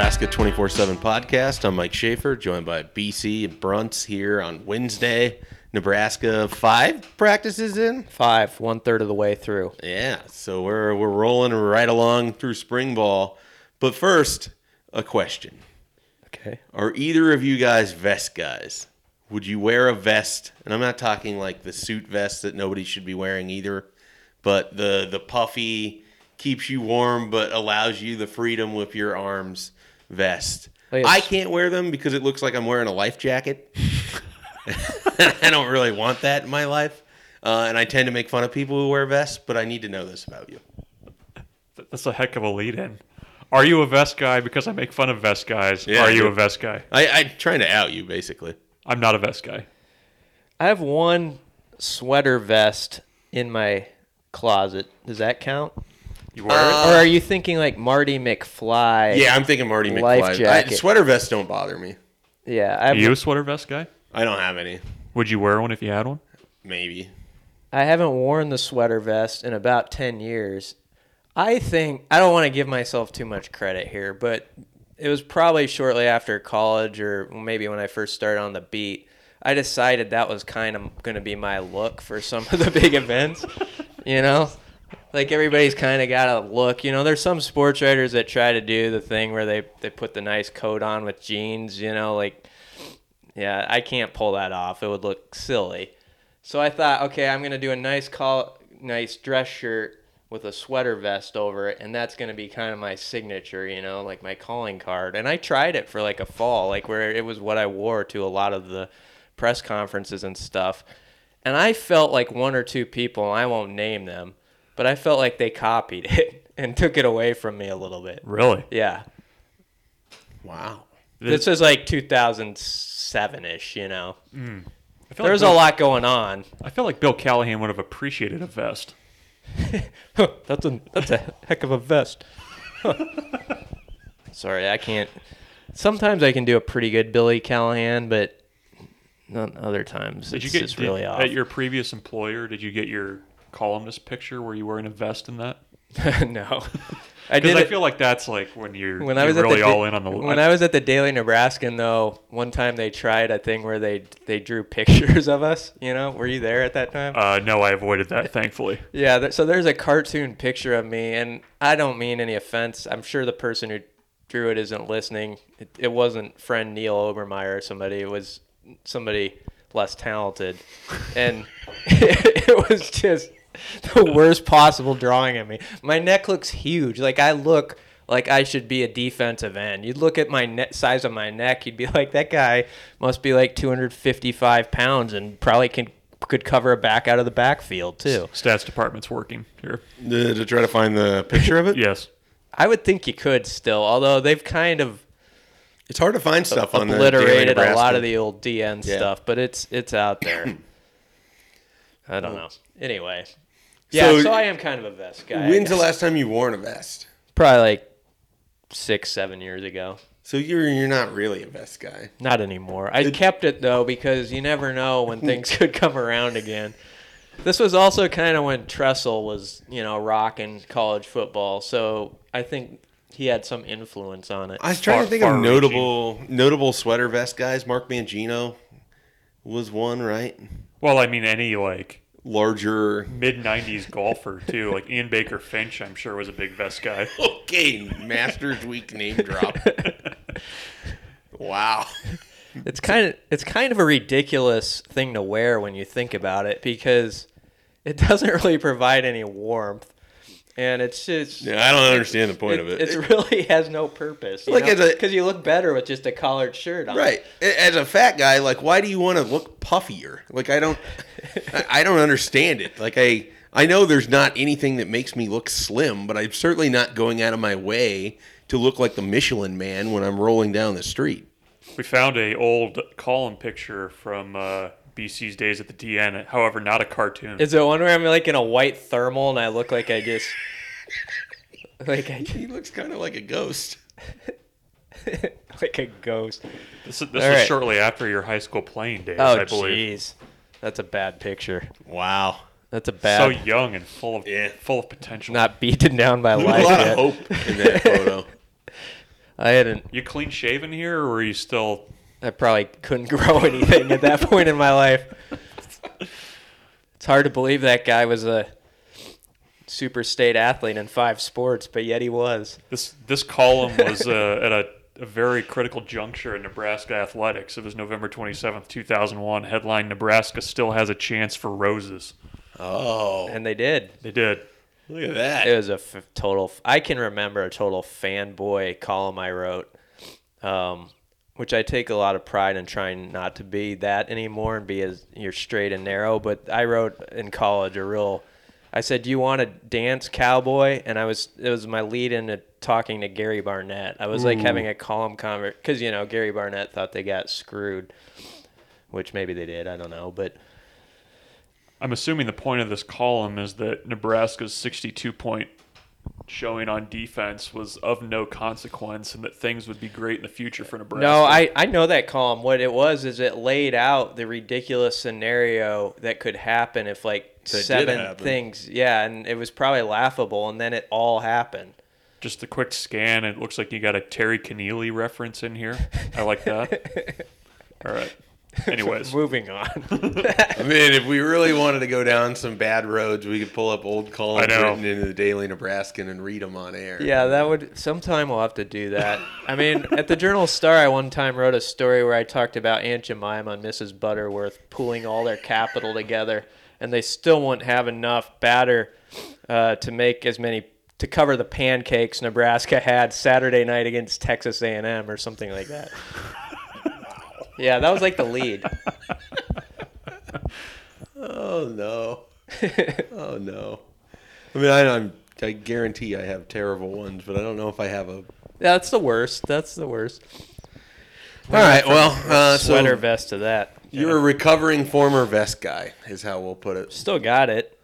Nebraska 24 7 podcast. I'm Mike Schaefer, joined by BC and Brunts here on Wednesday. Nebraska five practices in. Five, one third of the way through. Yeah, so we're we're rolling right along through spring ball. But first, a question: Okay. Are either of you guys vest guys? Would you wear a vest? And I'm not talking like the suit vest that nobody should be wearing either, but the the puffy keeps you warm but allows you the freedom with your arms vest. Like it's- I can't wear them because it looks like I'm wearing a life jacket. I don't really want that in my life. Uh, and I tend to make fun of people who wear vests, but I need to know this about you. That's a heck of a lead in. Are you a vest guy? Because I make fun of vest guys. Yeah, Are you a vest guy? I, I'm trying to out you, basically. I'm not a vest guy. I have one sweater vest in my closet. Does that count? You wear uh, or are you thinking like Marty McFly? Yeah, I'm thinking Marty Life McFly. I, jacket. sweater vests don't bother me. Yeah. I it? have, Are you a sweater vest guy? I don't have any. Would you wear one if you had one? Maybe. I haven't worn the sweater vest in about 10 years. I think, I don't want to give myself too much credit here, but it was probably shortly after college or maybe when I first started on the beat. I decided that was kind of going to be my look for some of the big events, you know? Like everybody's kind of got a look, you know. There's some sports writers that try to do the thing where they they put the nice coat on with jeans, you know, like yeah, I can't pull that off. It would look silly. So I thought, okay, I'm gonna do a nice call, nice dress shirt with a sweater vest over it, and that's gonna be kind of my signature, you know, like my calling card. And I tried it for like a fall, like where it was what I wore to a lot of the press conferences and stuff. And I felt like one or two people, I won't name them, but I felt like they copied it and took it away from me a little bit. Really? Yeah. Wow. This was like 2007 ish, you know. Hmm. I feel There was like a lot going on. I feel like Bill Callahan would have appreciated a vest. that's a that's a heck of a vest. Sorry, I can't. Sometimes I can do a pretty good Billy Callahan, but not other times. Did it's you get just did- really off. at your previous employer? Did you get your columnist picture? where you wearing a vest in that? no, I did. I it- feel like that's like when you're, when I was really the all in on the. when I was at the Daily Nebraskan though, one time they tried a thing where they they drew pictures of us. You know, were you there at that time? uh, no, I avoided that thankfully. Yeah, th- so there's a cartoon picture of me, and I don't mean any offense. I'm sure the person who drew it isn't listening. It, it wasn't friend Neil Obermeyer or somebody. It was somebody less talented, and it was just the worst possible drawing of me. My neck looks huge. Like I look like I should be a defensive end. You'd look at my ne- size of my neck, you'd be like, that guy must be like 255 pounds and probably can could cover a back out of the backfield too. Stats department's working here. Uh, to try to find the picture of it? Yes. I would think you could still, although they've kind of It's hard to find stuff on the obliterated Daily a lot of the old DN Yeah. stuff, but it's it's out there. I don't know. Anyway, yeah, So- so, I am kind of a vest guy. I When's the guess. last time you worn a vest? Probably like six, seven years ago. So you're you're not really a vest guy. Not anymore. I kept it though because you never know when things could come around again. This was also kind of when Tressel was, you know, rocking college football, so I think he had some influence on it. I was trying Far- to think of far-reaching. notable notable sweater vest guys. Mark Mangino was one, right? Well, I mean, any like Larger. mid '90s golfer too, like Ian Baker Finch, I'm sure was a big vest guy. Okay, Masters Week name drop. Wow. It's kind of it's kind of a ridiculous thing to wear when you think about it because it doesn't really provide any warmth, and it's just Yeah, I don't understand the point it, of it. it really has no purpose. Like as a- because you look better with just a collared shirt on. Right. As a fat guy, like, why do you want to look puffier? Like, I don't, I- I don't understand it. Like, I, I know there's not anything that makes me look slim, but I'm certainly not going out of my way to look like the Michelin Man when I'm rolling down the street. We found a old column picture from uh, BC's days at the DN. However, not a cartoon. Is it one where I'm like in a white thermal and I look like I just like I He looks kind of like a ghost. like a ghost? this is, this was all right. shortly after your high school playing days, Oh I believe. jeez, that's a bad picture. Wow. That's a bad. So young and full of Yeah. full of potential. not beaten down by There's life a lot yet. of hope in that photo. I hadn't. You clean shaven here, or are you still? I probably couldn't grow anything at that point in my life. It's hard to believe that guy was a super state athlete in five sports, but yet he was. This this column was uh, at a, a very critical juncture in Nebraska athletics. It was November twenty seventh, two thousand one. Headline: Nebraska still has a chance for roses. Oh, And they did. They did. look at that. It was a f- total. I can remember a total fanboy column I wrote, um, which I take a lot of pride in trying not to be that anymore and be as you're straight and narrow. But I wrote in college a real. I said, "Do you want to dance, cowboy?" And I was it was my lead into talking to Gary Barnett. I was like mm. having a calm convert because you know Gary Barnett thought they got screwed, which maybe they did. I don't know, but. I'm assuming the point of this column is that Nebraska's 62 point showing on defense was of no consequence and that things would be great in the future for Nebraska. No, I, I know that column. What it was is it laid out the ridiculous scenario that could happen if like That seven things. Yeah, and it was probably laughable, and then it all happened. Just a quick scan. It looks like you got a Terry Keneally reference in here. I like that. All right. Anyways, Moving on. I mean, if we really wanted to go down some bad roads, we could pull up old columns written into the Daily Nebraskan and read them on air. yeah, that would. Sometime we'll have to do that. I mean, at the Journal Star, I one time wrote a story where I talked about Aunt Jemima and Mrs. Butterworth pooling all their capital together, and they still wouldn't have enough batter uh, to make as many to cover the pancakes Nebraska had Saturday night against Texas A&M or something like that. Yeah, that was like the lead. Oh no. oh no. I mean, I, I'm. I guarantee I have terrible ones, but I don't know if I have a. That's the worst. That's the worst. All right. Well, uh, Sweater so vest to that. you're a recovering former vest guy, is how we'll put it. Still got it.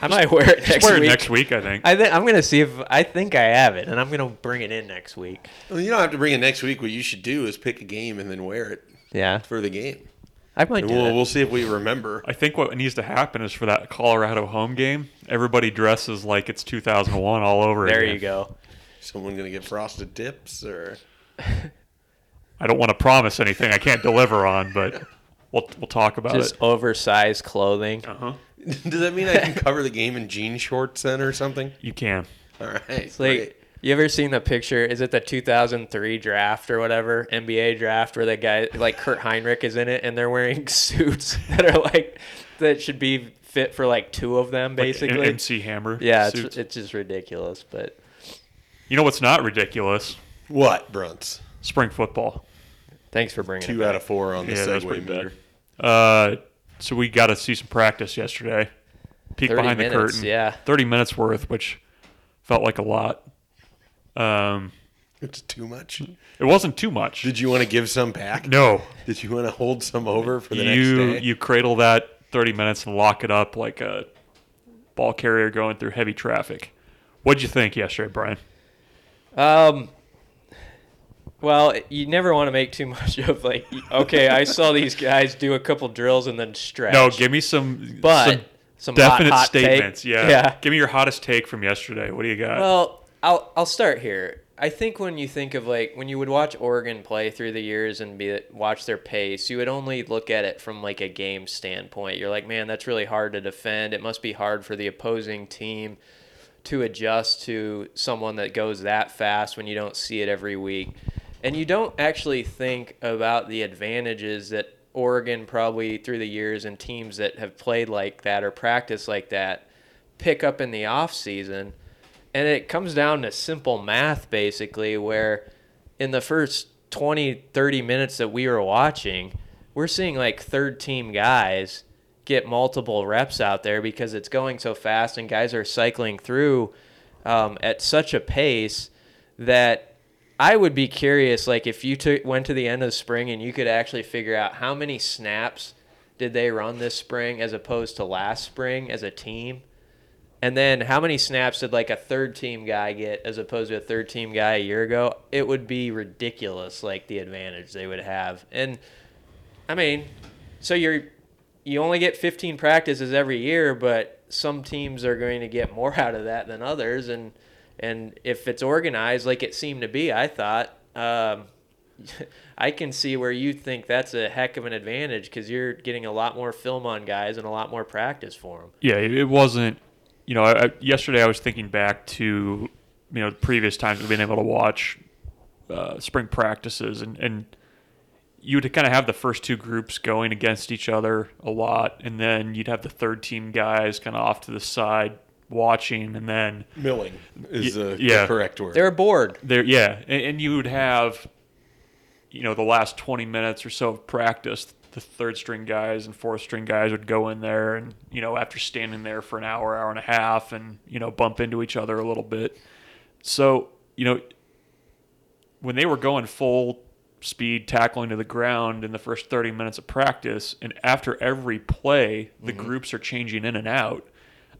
I might wear it next wear it week. next week, I think. I think I'm gonna see if I think I have it, and I'm gonna bring it in next week. Well, you don't have to bring it next week. What you should do is pick a game and then wear it Yeah, for the game. I might And do we'll that. we'll see if we remember. I think what needs to happen is for that Colorado home game, everybody dresses like it's 2001 all over again. There again. you go. Someone gonna get frosted tips or I don't want to promise anything I can't deliver on, but we'll we'll talk about Just it. oversized clothing. Uh-huh. does that mean I can cover the game in jean shorts then or something? You can. All right. It's like great. you ever seen the picture? Is it the 2003 draft or whatever NBA draft where that guy like Kirk Hinrich is in it and they're wearing suits that are like that should be fit for like two of them Like basically. MC Hammer. yeah, suits. it's, it's just ridiculous. But you know what's not ridiculous? what, Brunts? Spring football. Thanks for bringing Two it. out of four on the Yeah, that's Segway pretty meter. Uh, so we got to see some practice yesterday. Peek behind minutes, the curtain. yeah. 30 minutes worth, which felt like a lot. Um, It's too much. it wasn't too much. Did you want to give some back? no. Did you want to hold some over for the you next day? you cradle that 30 minutes and lock it up like a ball carrier going through heavy traffic. What'd you think yesterday, Brian? Um. Well, you never want to make too much of like, okay, I saw these guys do a couple drills and then stretch. No, give me some, but some some definite hot, hot take. statements. Yeah. yeah. Give me your hottest take from yesterday. What do you got? Well, I'll I'll start here. I think when you think of like when you would watch Oregon play through the years and be watch their pace, you would only look at it from like a game standpoint. You're like, man, that's really hard to defend. It must be hard for the opposing team to adjust to someone that goes that fast when you don't see it every week. And you don't actually think about the advantages that Oregon probably through the years and teams that have played like that or practiced like that pick up in the off season. And it comes down to simple math basically where in the first 20 30 minutes that we were watching, we're seeing like third team guys get multiple reps out there because it's going so fast and guys are cycling through um, at such a pace that I would be curious, like if you took went to the end of spring and you could actually figure out how many snaps did they run this spring as opposed to last spring as a team, and then how many snaps did like a third team guy get as opposed to a third team guy a year ago? It would be ridiculous, like the advantage they would have. And I mean, so you're you only get 15 practices every year, but some teams are going to get more out of that than others, and And if it's organized like it seemed to be, I thought, um, I can see where you think that's a heck of an advantage because you're getting a lot more film on guys and a lot more practice for them. Yeah, it wasn't. You know, I, yesterday I was thinking back to you know previous times we've been able to watch uh, spring practices, and and you would kind of have the first two groups going against each other a lot, and then you'd have the third team guys kind of off to the side watching, and then Milling is Y- the, the yeah. correct word. They're bored. They're yeah, and, and you would have, you know, the last twenty minutes or so of practice. The third string guys and fourth string guys would go in there, and you know, after standing there for an hour, hour and a half, and you know, bump into each other a little bit. So you know, when they were going full speed tackling to the ground in the first 30 minutes of practice and after every play the mm-hmm. groups are changing in and out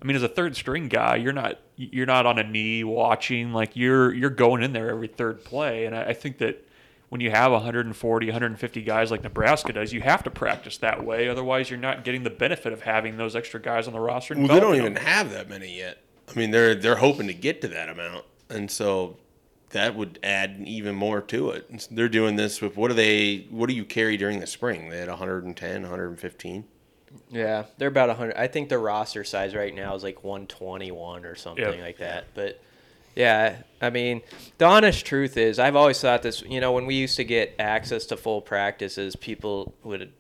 i mean as a third string guy you're not you're not on a knee watching like you're you're going in there every third play and i, I think that when you have 140 150 guys like nebraska does you have to practice that way otherwise you're not getting the benefit of having those extra guys on the roster Well, they don't even have that many yet. I mean, they're they're hoping to get to that amount, and so that would add even more to it. They're doing this with what do they? What do you carry during the spring? They had 110, 115. Yeah, they're about 100. I think their roster size right now is like 121 or something Yep. like that. But yeah, I mean, the honest truth is, I've always thought this. You know, when we used to get access to full practices, people would,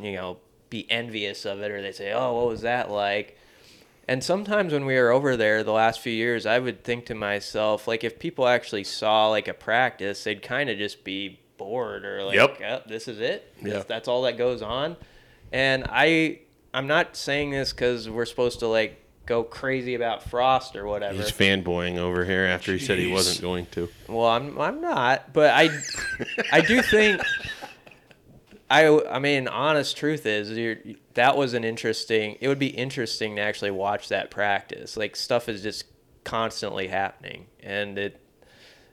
you know, be envious of it, or they'd say, "Oh, what was that like?" And sometimes when we were over there the last few years, I would think to myself, like, if people actually saw like a practice, they'd kind of just be bored or like, Yep. "Oh, this is it. Yeah. That's all that goes on." And I, I'm not saying this because we're supposed to like go crazy about Frost or whatever. He's fanboying over here after he said he Jeez. wasn't going to. Well, I'm I'm not, but I I do think I I mean, honest truth is you're, that was an interesting. It would be interesting to actually watch that practice. Like stuff is just constantly happening, and it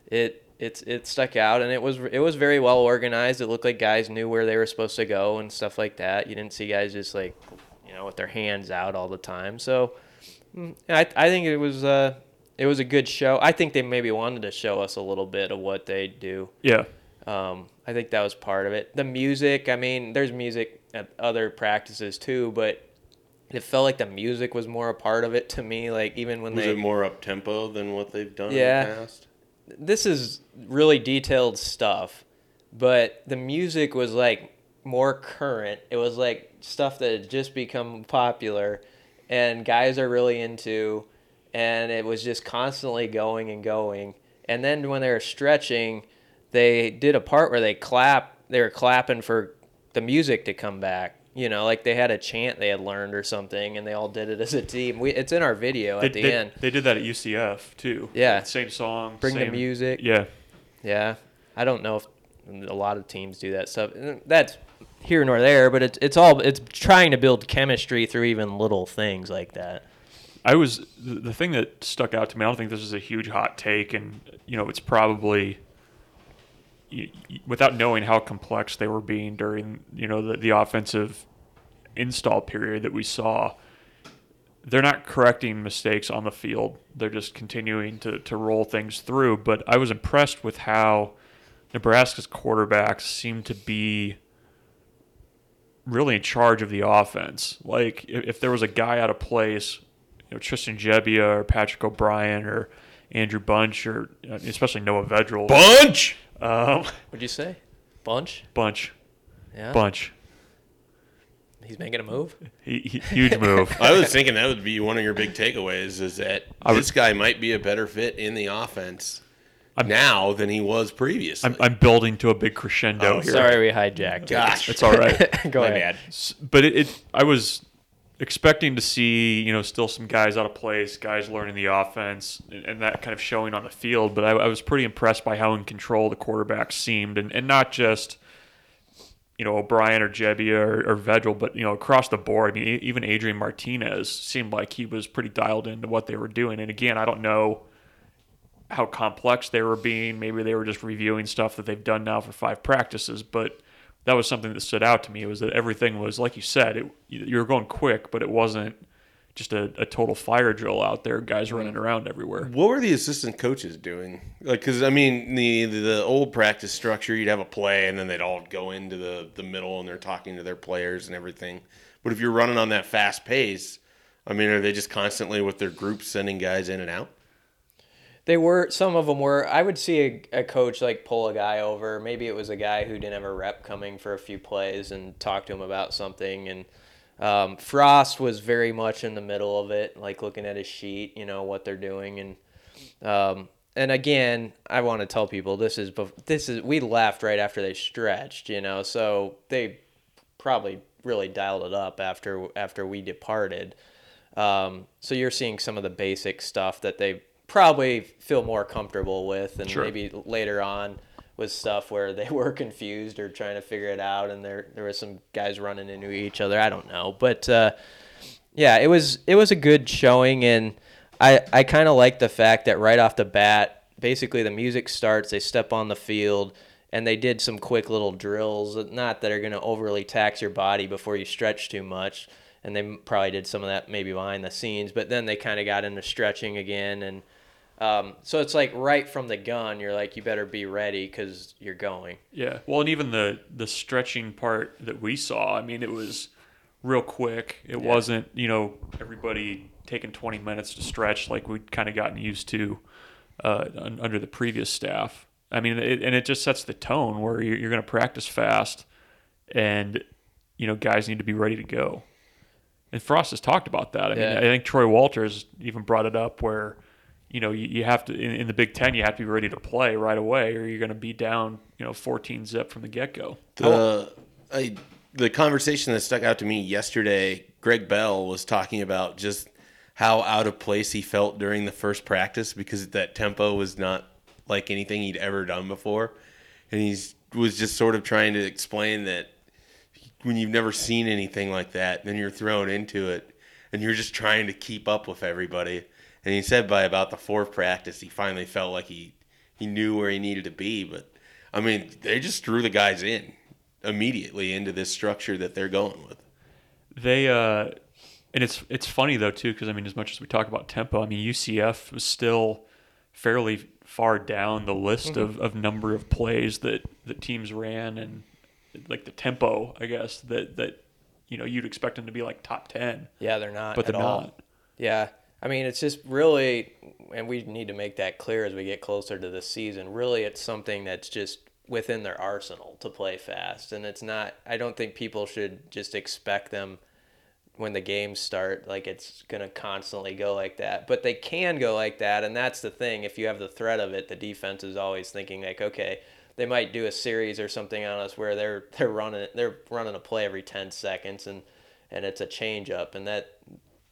it it's it stuck out, and it was it was very well organized. It looked like guys knew where they were supposed to go and stuff like that. You didn't see guys just like you know with their hands out all the time. So mm, I I think it was uh it was a good show. I think they maybe wanted to show us a little bit of what they do. yeah Um, I think that was part of it. The music, I mean, there's music at other practices too, but it felt like the music was more a part of it to me. Like even when Was they, it more up tempo than what they've done Yeah. in the past? This is really detailed stuff, but the music was like more current. It was like stuff that had just become popular, and guys are really into, and it was just constantly going and going. And then when they were stretching, they did a part where they clap. They were clapping for the music to come back. You know, like they had a chant they had learned or something, and they all did it as a team. We, it's in our video they, at the they- end. they did that at ucf too Yeah. same song Bring the same- music. yeah Yeah, I don't know if a lot of teams do that stuff. That's here nor there, but it's it's all it's trying to build chemistry through even little things like that. I was the the thing that stuck out to me. I don't think this is a huge hot take, and you know, it's probably without knowing how complex they were being during you know the, the offensive install period that we saw. They're not correcting mistakes on the field. They're just continuing to, to roll things through. But I was impressed with how Nebraska's quarterbacks seem to be really in charge of the offense. Like if, if there was a guy out of place, you know, Tristan Gebbia or Patrick O'Brien or Andrew Bunch or uh, especially Noah Vedral. Bunch. Um, What'd you say? Bunch? bunch, Yeah. bunch. He's making a move. He, he, huge move. I was thinking that would be one of your big takeaways is that I would- this guy might be a better fit in the offense I'm- now than he was previously. I'm, I'm building to a big crescendo Oh, here. Sorry, we hijacked. Gosh. It's all right. Go My ahead. bad. But it, it I was expecting to see you know still some guys out of place, guys learning the offense, and, and that kind of showing on the field. But I, I was pretty impressed by how in control the quarterback seemed, and, and not just you know O'Brien or Gebbia or, or Vedral, but you know across the board. I mean, even Adrian Martinez seemed like he was pretty dialed into what they were doing. And again, I don't know how complex they were being. Maybe they were just reviewing stuff that they've done now for five practices, but that was something that stood out to me was that everything was like you said, it, you were going quick, but it wasn't just a, a total fire drill out there, guys running around everywhere. What were the assistant coaches doing? Like, because I mean, the the old practice structure, you'd have a play, and then they'd all go into the the middle, and they're talking to their players and everything. But if you're running on that fast pace, I mean, are they just constantly with their groups sending guys in and out? They were some of them were. I would see a, a coach like pull a guy over. Maybe it was a guy who didn't have a rep coming for a few plays and talk to him about something. And um, Frost was very much in the middle of it, like looking at his sheet, you know what they're doing. And um, and again, I want to tell people this is this is we left right after they stretched, you know, so they probably really dialed it up after after we departed. Um, so you're seeing some of the basic stuff that they probably feel more comfortable with, and Sure. maybe later on with stuff where they were confused or trying to figure it out, and there there was some guys running into each other. I don't know, but uh, yeah, it was it was a good showing, and I I kind of like the fact that right off the bat, basically the music starts, they step on the field. And they did some quick little drills, not that are going to overly tax your body before you stretch too much, and they probably did some of that maybe behind the scenes. But then they kind of got into stretching again, and um, so it's like right from the gun, you're like, you better be ready because you're going. Yeah. Well, and even the the stretching part that we saw, I mean, it was real quick. It Yeah. wasn't, you know, everybody taking 20 minutes to stretch like we'd kind of gotten used to uh, un- under the previous staff. I mean, it, and it just sets the tone where you're, you're going to practice fast, and you know, guys need to be ready to go. And Frost has talked about that. I mean, I think Troy Walters even brought it up where, you know, you, you have to in, in the Big Ten, you have to be ready to play right away, or you're going to be down, you know, 14 zip from the get go. The I, the conversation that stuck out to me yesterday, Greg Bell was talking about just how out of place he felt during the first practice because that tempo was not like anything he'd ever done before, and he's was just sort of trying to explain that when you've never seen anything like that, then you're thrown into it, and you're just trying to keep up with everybody. And he said by about the fourth practice, he finally felt like he he knew where he needed to be. But I mean, they just threw the guys in immediately into this structure that they're going with. They uh, and it's it's funny though too because I mean as much as we talk about tempo, I mean UCF was still fairly far down the list of, of number of plays that that teams ran and like the tempo I guess that that you know you'd expect them to be like top ten, Yeah, they're not. but they're all. not. Yeah. I mean, it's just really, and we need to make that clear as we get closer to the season. Really, it's something that's just within their arsenal to play fast. And it's not, I don't think people should just expect them when the games start, like it's going to constantly go like that. But they can go like that. And that's the thing. If you have the threat of it, the defense is always thinking, like, okay, they might do a series or something on us where they're they're running they're running a play every 10 seconds and and it's a change up and that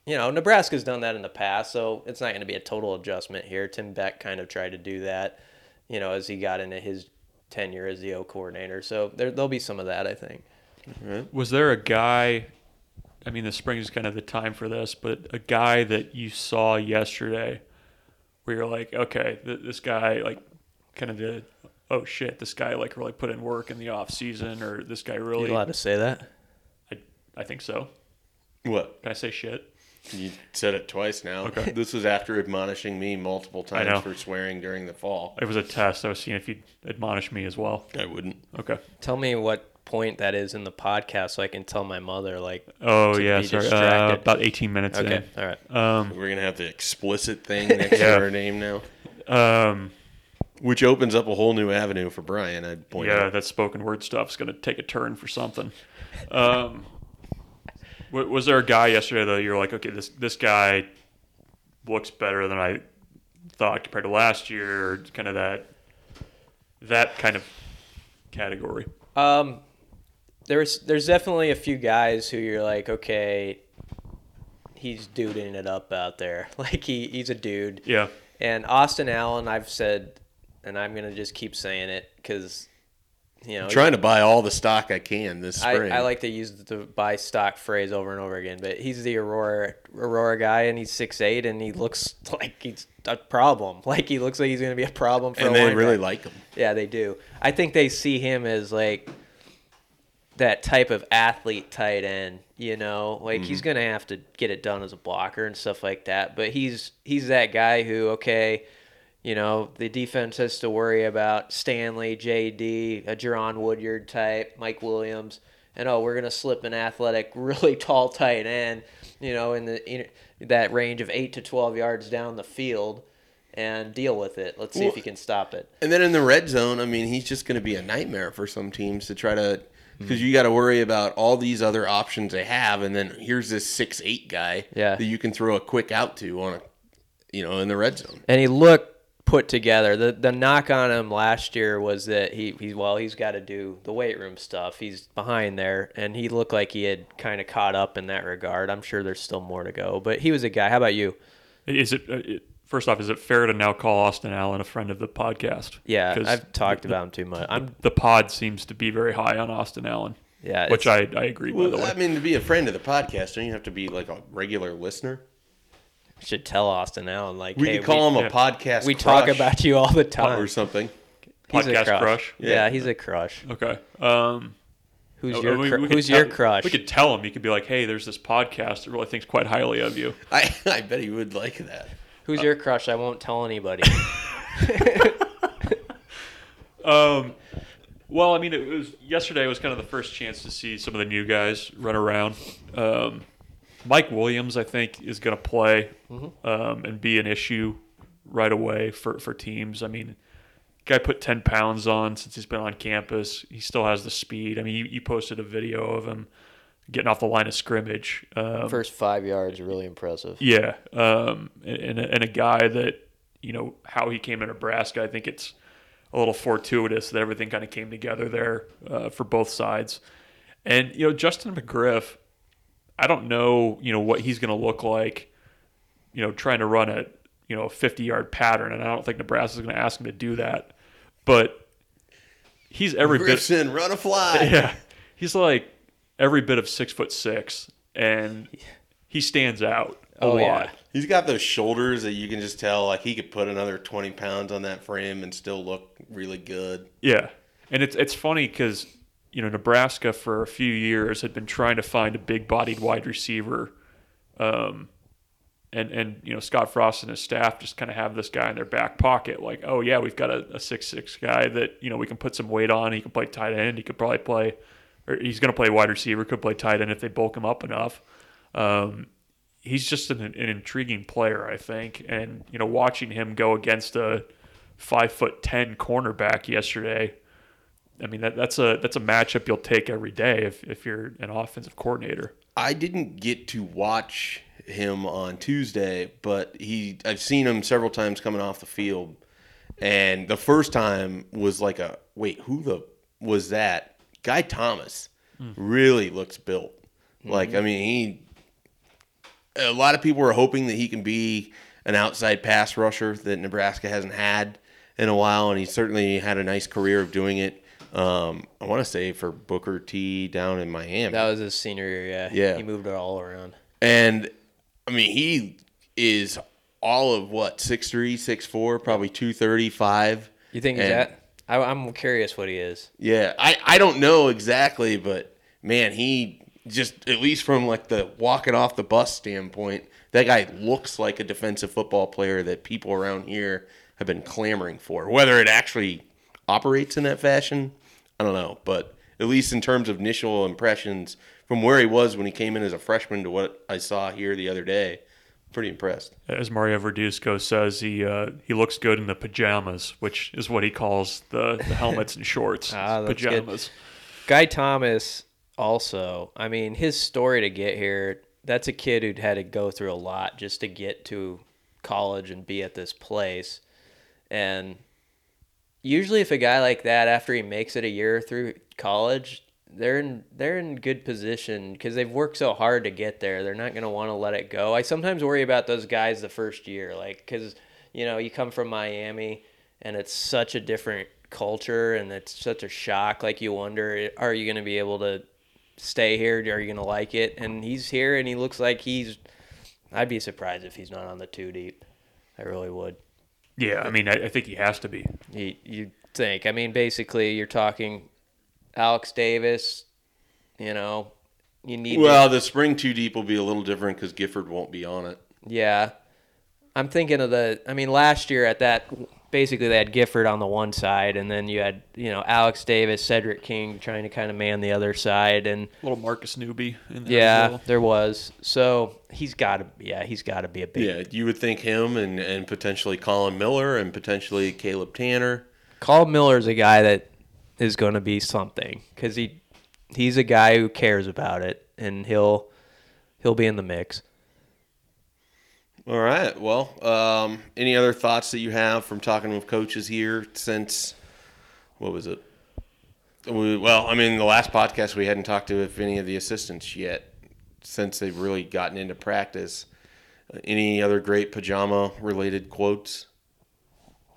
you know, Nebraska's done that in the past, so it's not going to be a total adjustment here. Tim Beck kind of tried to do that, you know, as he got into his tenure as the O coordinator. So there, there'll be some of that, I think. Was there a guy? I mean, the spring is kind of the time for this, but a guy that you saw yesterday, where you're like, okay, th- this guy like kind of did. Oh shit! This guy like really put in work in the off season, or this guy really. You really. allowed to say that? I, I think so. What? Can I say shit? You said it twice now. Okay. This was after admonishing me multiple times for swearing during the fall. It was a test. I was seeing if you'd admonish me as well. I wouldn't. Okay. Tell me what point that is in the podcast so I can tell my mother, like, Oh To yeah, be sorry. Uh, about 18 minutes okay, all right. Um, We're gonna have the explicit thing next Yeah. to our name now, um, which opens up a whole new avenue for Brian. I'd point yeah, out. that spoken word stuff's going to take a turn for something. Um, wa- was there a guy yesterday though? You're like, okay, this this guy looks better than I thought compared to last year, or kind of that that kind of category. Um, there's there's definitely a few guys who you're like, okay, he's duding it up out there. Like he he's a dude. Yeah, And Austin Allen, I've said, and I'm gonna just keep saying it because, you know, I'm trying to buy all the stock I can this spring. I like to use the buy stock phrase over and over again. But he's the Aurora Aurora guy, and he's six eight, and he looks like he's a problem. Like he looks like he's gonna be a problem for. and they really like him. Yeah, they do. I think they see him as like that type of athlete tight end. You know, like he's mm-hmm. gonna have to get it done as a blocker and stuff like that. But he's he's that guy who okay. You know, the defense has to worry about Stanley, JD, a Jaron Woodyard type, Mike Williams, and oh, we're gonna slip an athletic, really tall tight end, you know, in the in that range of eight to twelve yards down the field, and deal with it. Let's see if Well- he can stop it. And then in the red zone, I mean, he's just going to be a nightmare for some teams to try to because you got to worry about all these other options they have, and then here's this six eight guy Yeah. that you can throw a quick out to on a, you know, in the red zone. and he looked put together. The the knock on him last year was that he, he well he's got to do the weight room stuff. He's behind there, and he looked like he had kind of caught up in that regard. I'm sure there's still more to go, but he was a guy. How about you? Is it, uh, it first off? Is it fair to now call Austin Allen a friend of the podcast? Yeah, 'Cause I've talked about him too much. I'm the pod seems to be very high on Austin Allen. Yeah, which I, I agree. by the Well, way, I mean, to be a friend of the podcast, don't you have to be like a regular listener? Should tell Austin Allen like We hey, could call we, him a podcast. we talk about you all the time or something. He's a Podcast crush? Yeah. Yeah. he's a crush. okay. Um, Who's uh, your we- we could who's your tell- crush? We could tell him. You could be like, "Hey, there's this podcast that really thinks quite highly of you." I, I bet he would like that. Who's your crush? I won't tell anybody. Um, well, I mean, it was yesterday was kind of the first chance to see some of the new guys run around. Um, Mike Williams, I think, is going to play um, and be an issue right away for, for teams. I mean, guy put 10 pounds on since he's been on campus. He still has the speed. I mean, you, you posted a video of him getting off the line of scrimmage. Um, First five yards, really impressive. yeah, um, and, a- and a guy that you know how he came to Nebraska. I think it's a little fortuitous that everything kind of came together there uh, for both sides. And you know, Justin McGriff, I don't know, you know, what he's going to look like, you know, trying to run a you know a 50 yard pattern, and I don't think Nebraska's going to ask him to do that. But he's every bit Griffson, run a fly. yeah, he's like every bit of six foot six, and he stands out a Oh, lot. yeah. He's got those shoulders that you can just tell, like he could put another twenty pounds on that frame and still look really good. Yeah, and it's it's funny because you know Nebraska for a few years had been trying to find a big-bodied wide receiver, um, and and you know Scott Frost and his staff just kind of have this guy in their back pocket, like oh yeah, we've got a, six-six guy that you know we can put some weight on. He can play tight end. He could probably play, or he's going to play wide receiver. Could play tight end if they bulk him up enough. Um, he's just an, an intriguing player, I think. And you know, watching him go against a five foot ten cornerback yesterday, I mean that, that's a that's a matchup you'll take every day if, if you're an offensive coordinator. I didn't get to watch him on Tuesday, but he I've seen him several times coming off the field. And the first time was like a wait, who the was that? Guy Thomas hmm. really looks built. Like hmm. I mean, he a lot of people are hoping that he can be an outside pass rusher that Nebraska hasn't had in a while, and he certainly had a nice career of doing it. Um, I want to say for Booker T down in Miami. That was his senior year. Yeah, Yeah. He moved it all around. And I mean, he is all of what, 6'3, 6'4, probably 235. You think he's And- at? I, I'm curious what he is. Yeah, I, I don't know exactly, but man, he just, at least from like the walking off the bus standpoint, that guy looks like a defensive football player that people around here have been clamoring for. Whether it actually operates in that fashion, I don't know. But at least in terms of initial impressions from where he was when he came in as a freshman to what I saw here the other day, pretty impressed. As Mario Verduzco says, he uh, he looks good in the pajamas, which is what he calls the, the helmets and shorts. Ah, that's good. pajamas. Guy Thomas also. I mean, his story to get here. That's a kid who'd had to go through a lot just to get to college and be at this place. And usually, if a guy like that, after he makes it a year through college, they're in they're in good position because they've worked so hard to get there. They're not going to want to let it go. I sometimes worry about those guys the first year, like because you know you come from Miami and it's such a different culture and it's such a shock. Like you wonder, are you going to be able to stay here? Are you going to like it? And he's here and he looks like he's. I'd be surprised if he's not on the two deep. I really would. Yeah, I mean, I, I think he has to be. You you think? I mean, basically, you're talking Alex Davis, You know, you need. Well, the spring two deep will be a little different because Gifford won't be on it. Yeah. I'm thinking of the I mean last year at that basically they had Gifford on the one side and then you had, you know, Alex Davis, Cedric King trying to kind of man the other side and little Marcus Newby in there. yeah, well. there was. So, he's got to yeah, he's got to be a big Yeah, you would think him and, and potentially Colin Miller and potentially Caleb Tanner. Colin Miller is a guy that is going to be something cuz he he's a guy who cares about it and he'll he'll be in the mix. All right. Well, um, any other thoughts that you have from talking with coaches here since what was it? We, well, I mean, the last podcast we hadn't talked to if any of the assistants yet since they've really gotten into practice. Any other great pajama related quotes?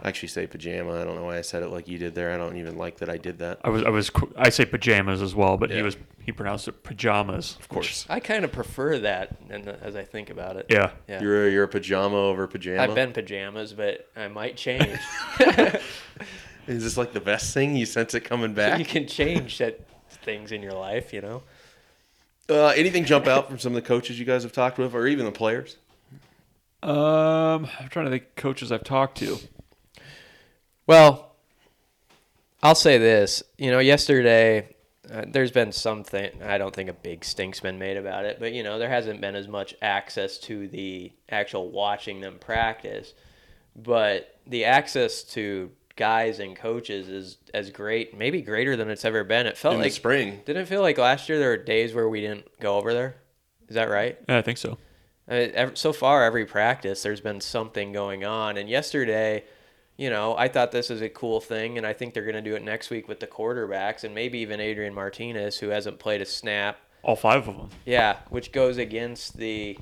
I actually say pajama. I don't know why I said it like you did there. I don't even like that I did that. I was I was I say pajamas as well, but Yeah. he was he pronounced it pajamas. Of course. I kind of prefer that and as I think about it. Yeah. Yeah. You're a, you're a pajama over pajama. I've been pajamas, but I might change. Is this like the best thing? You sense it coming back? you can change that things in your life, you know. Uh, anything jump out from some of the coaches you guys have talked with, or even the players? Um, I'm trying to think coaches I've talked to. Well, I'll say this. You know, yesterday uh, there's been something. I don't think a big stink's been made about it, but you know, there hasn't been as much access to the actual watching them practice. But the access to guys and coaches is as great, maybe greater than it's ever been. It felt In like the spring. Didn't it feel like last year there were days where we didn't go over there? Is that right? Yeah, I think so. I mean, ev- so far, every practice, there's been something going on. And yesterday, you know, I thought this is a cool thing, and I think they're going to do it next week with the quarterbacks and maybe even Adrian Martinez, who hasn't played a snap. All five of them. Yeah, which goes against the,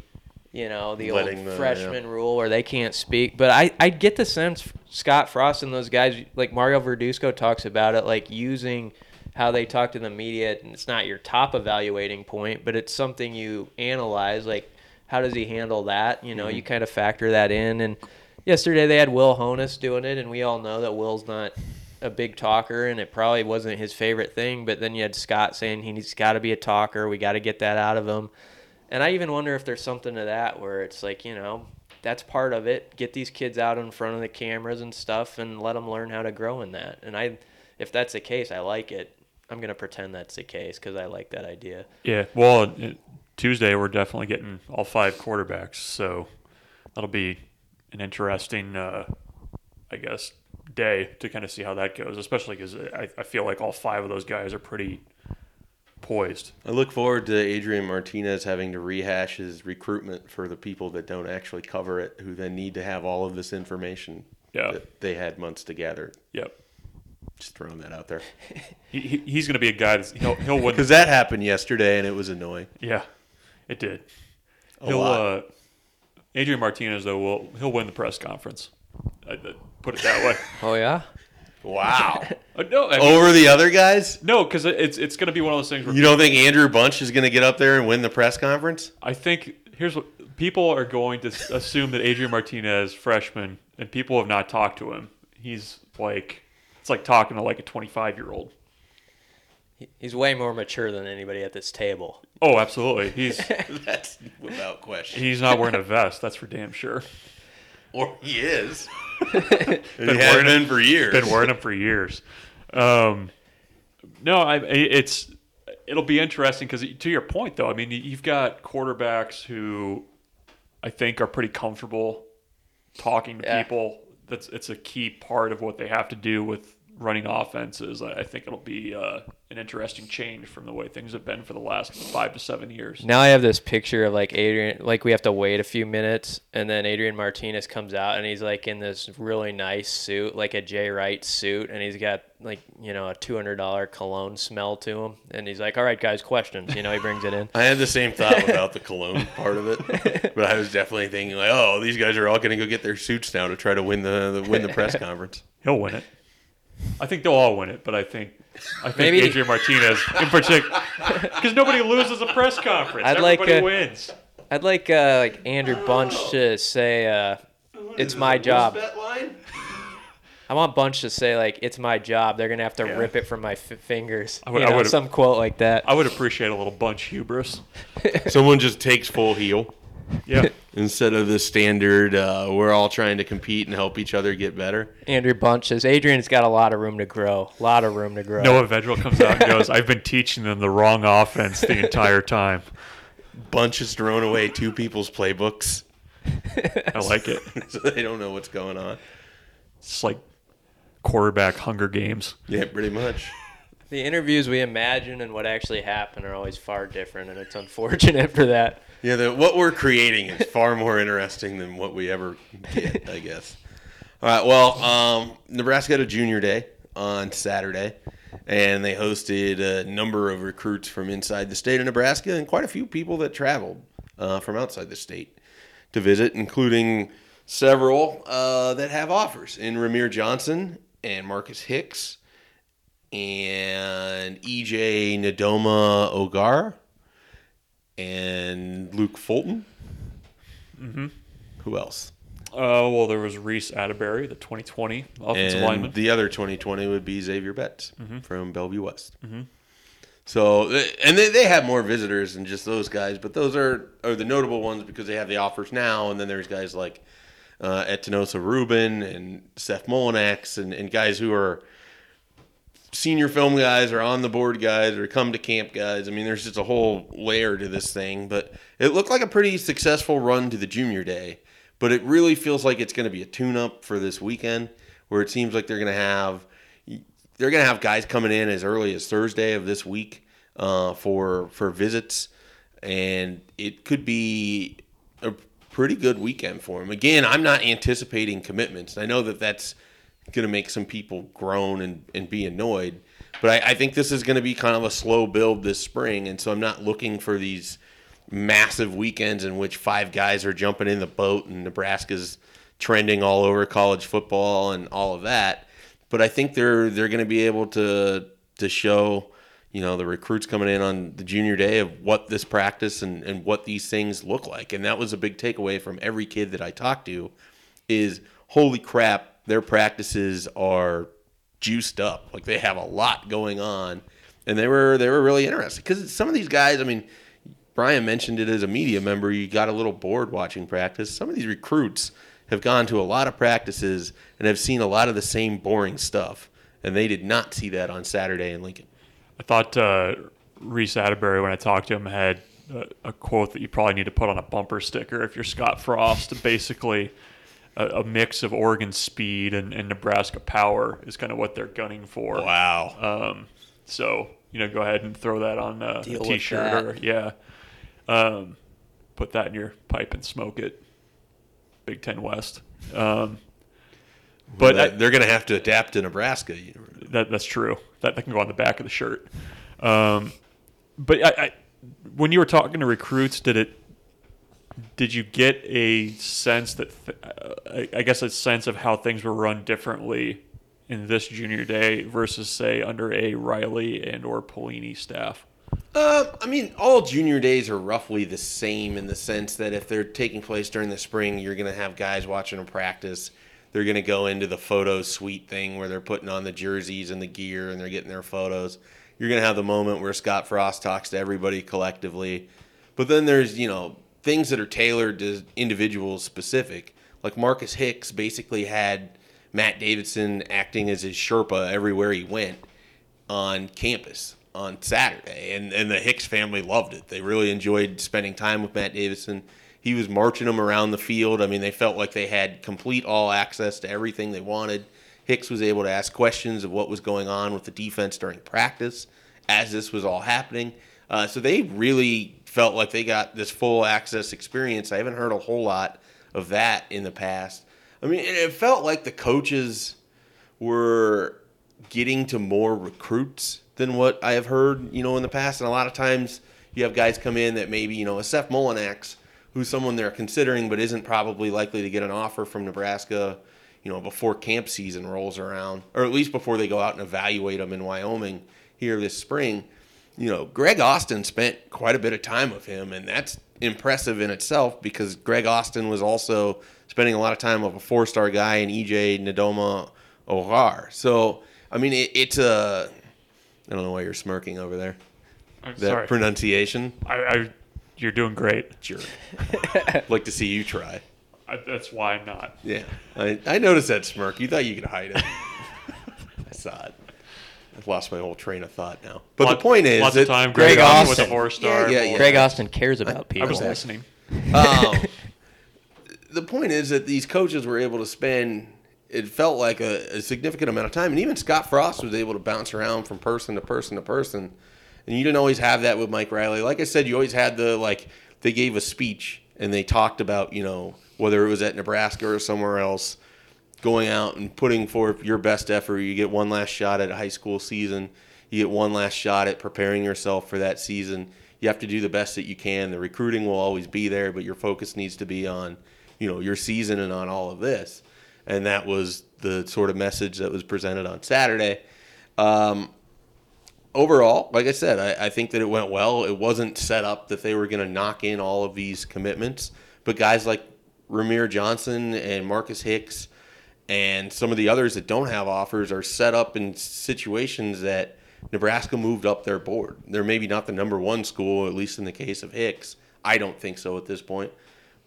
you know, the Letting old the- freshman rule where they can't speak. But I, I get the sense Scott Frost and those guys, like Mario Verduzco talks about it, like using how they talk to the media. And it's not your top evaluating point, but it's something you analyze. Like, how does he handle that? You know, you mm-hmm. kind of factor that in. And yesterday they had Will Honas doing it, and we all know that Will's not a big talker, and it probably wasn't his favorite thing. But then you had Scott saying he's got to be a talker. We got to get that out of him. And I even wonder if there's something to that where it's like, you know, that's part of it. Get these kids out in front of the cameras and stuff and let them learn how to grow in that. And I, if that's the case, I like it. I'm going to pretend that's the case because I like that idea. Yeah. Well, Tuesday we're definitely getting all five quarterbacks, so that'll be an interesting, uh, I guess, day to kind of see how that goes. Especially because I, I feel like all five of those guys are pretty poised. I look forward to Adrian Martinez having to rehash his recruitment for the people that don't actually cover it, who then need to have all of this information Yeah. that they had months to gather. Yep. Just throwing that out there He, he, he's going to be a guy that's he'll he'll win. because that happened yesterday and it was annoying. Yeah, it did. A he'll lot. uh, Adrian Martinez though will he'll win the press conference. I, I put it that way. Oh, yeah? Wow. Uh, no, I mean, Over the other guys? no, because it's it's going to be one of those things where You don't think Andrew Bunch is going to get up there and win the press conference? I think here's what people are going to assume that Adrian Martinez, freshman, and people have not talked to him. He's like it's like talking to like a 25 year old. He- He's way more mature than anybody at this table. Oh, absolutely. He's That's without question. he's not wearing a vest. That's for damn sure. Or he is. Been he has wearing been for years. Been wearing them for years. Um, no, I it's it'll be interesting because to your point though, I mean you've got quarterbacks who I think are pretty comfortable talking to Yeah. people. That's it's a key part of what they have to do with running offenses. I I think it'll be uh, an interesting change from the way things have been for the last five to seven years. Now I have this picture of like Adrian, like we have to wait a few minutes, and then Adrian Martinez comes out, and he's like in this really nice suit, like a Jay Wright suit, and he's got like you know a two hundred dollar cologne smell to him, and he's like, "All right, guys, questions." You know, he brings it in. I had the same thought about the cologne part of it, but I was definitely thinking like, oh, these guys are all going to go get their suits now to try to win the, the win the press conference. He'll win it. I think they'll all win it, but I think I think Maybe- Adrian Martinez in particular, because nobody loses a press conference. I'd like, Everybody uh, wins. I'd like uh, like Andrew Bunch to say, uh, "It's my job." I want Bunch to say like it's my job. They're gonna have to Yeah. rip it from my f- fingers. I would- you I know, would've- some quote like that. I would appreciate a little bunch hubris. Someone just takes full heel Yeah. instead of the standard. Uh, we're all trying to compete and help each other get better. Andrew Bunch says Adrian's got a lot of room to grow. A lot of room to grow. Noah Vedral comes out and goes, I've been teaching them the wrong offense the entire time. Bunch has thrown away two people's playbooks, I like it. so they don't know what's going on. It's like quarterback Hunger Games. Yeah, pretty much. The interviews we imagine and what actually happened are always far different, and it's unfortunate for that. Yeah, the, what we're creating is far more interesting than what we ever get, I guess. All right, well, um, Nebraska had a junior day on Saturday, and they hosted a number of recruits from inside the state of Nebraska and quite a few people that traveled uh, from outside the state to visit, including several uh, that have offers in Ramir Johnson and Marcus Hicks and EJ Ndoma-Ogar and Luke Fulton. Mm-hmm. Who else? Uh, well, there was Reese Atterbury, the 2020 offensive and lineman. the other 2020 would be Xavier Betts from Bellevue West. So, and they, they have more visitors than just those guys, but those are, are the notable ones because they have the offers now. And then there's guys like uh, Etanosa Rubin and Seth Molinax and, and guys who are senior film guys or on the board guys or come to camp guys. I mean, there's just a whole layer to this thing, but it looked like a pretty successful run to the junior day. But it really feels like it's going to be a tune up for this weekend where it seems like they're going to have they're going to have guys coming in as early as Thursday of this week uh, for for visits, and it could be a pretty good weekend for them. Again, I'm not anticipating commitments. I know that that's going to make some people groan and, and be annoyed, but I, I think this is going to be kind of a slow build this spring, and so I'm not looking for these massive weekends in which five guys are jumping in the boat and Nebraska's trending all over college football and all of that. But I think they're they're going to be able to to show, you know, the recruits coming in on the junior day of what this practice and, and what these things look like. And that was a big takeaway from every kid that I talked to is holy crap, their practices are juiced up. Like they have a lot going on. And they were they were really interested because some of these guys, I mean, Brian mentioned it as a media member. You got a little bored watching practice. Some of these recruits have gone to a lot of practices and have seen a lot of the same boring stuff, and they did not see that on Saturday in Lincoln. I thought uh, Reese Atterbury, when I talked to him, had a, a quote that you probably need to put on a bumper sticker if you're Scott Frost. Basically, a, a mix of Oregon speed and, and Nebraska power is kind of what they're gunning for. Wow. Um, so you know, go ahead and throw that on uh, Deal a with t-shirt or yeah, um, put that in your pipe and smoke it. Big Ten West. Um, but I- they're going to have to adapt to Nebraska. that that's true. That, that can go on the back of the shirt. Um, but I, I, when you were talking to recruits, did it? Did you get a sense that? Th- uh, I, guess a sense of how things were run differently in this junior day versus say under a Riley and or Pelini staff. Uh, I mean, all junior days are roughly the same in the sense that if they're taking place during the spring, you're going to have guys watching them practice. They're going to go into the photo suite thing where they're putting on the jerseys and the gear and they're getting their photos. You're going to have the moment where Scott Frost talks to everybody collectively. But then there's, you know, things that are tailored to individuals specific. Like Marcus Hicks basically had Matt Davidson acting as his Sherpa everywhere he went on campus on Saturday, and and the Hicks family loved it. They really enjoyed spending time with Matt Davidson. He was marching them around the field. I mean, they felt like they had complete all access to everything they wanted. Hicks was able to ask questions of what was going on with the defense during practice as this was all happening. Uh, so they really felt like they got this full access experience. I haven't heard a whole lot of that in the past. I mean, it felt like the coaches were getting to more recruits than what I have heard, you know, in the past. And a lot of times you have guys come in that maybe, you know, a Seth Molinax, who's someone they're considering but isn't probably likely to get an offer from Nebraska, you know, before camp season rolls around, or at least before they go out and evaluate them in Wyoming here this spring. You know, Greg Austin spent quite a bit of time with him, and that's impressive in itself because Greg Austin was also spending a lot of time with a four star guy in EJ Nadoma Ohar. So I mean, it, it's a. I don't know why you're smirking over there. I'm That sorry. pronunciation, I, I, you're doing great. jerk. like to see you try. I, that's why I'm not. Yeah, I, I noticed that smirk. You thought you could hide it. I saw it. I've lost my whole train of thought now. But Lot- the point is, lots that, of time. Greg Greg Austin with a Austin. four star. Yeah, yeah, yeah. Greg Austin cares about people. I was listening. um, the point is that these coaches were able to spend it felt like a, a significant amount of time and even scott frost was able to bounce around from person to person to person and you didn't always have that with mike riley like i said you always had the like they gave a speech and they talked about you know whether it was at nebraska or somewhere else going out and putting forth your best effort. You get one last shot at a high school season. You get one last shot at preparing yourself for that season. You have to do the best that you can. The recruiting will always be there but your focus needs to be on you know your season and on all of this. And that was the sort of message that was presented on saturday. Um, overall like i said I, I think that it went well. It wasn't set up that they were going to knock in all of these commitments but guys like ramir johnson and marcus hicks and some of the others that don't have offers are set up in situations that Nebraska moved up their board. They're maybe not the number one school, at least in the case of Hicks. I don't think so at this point.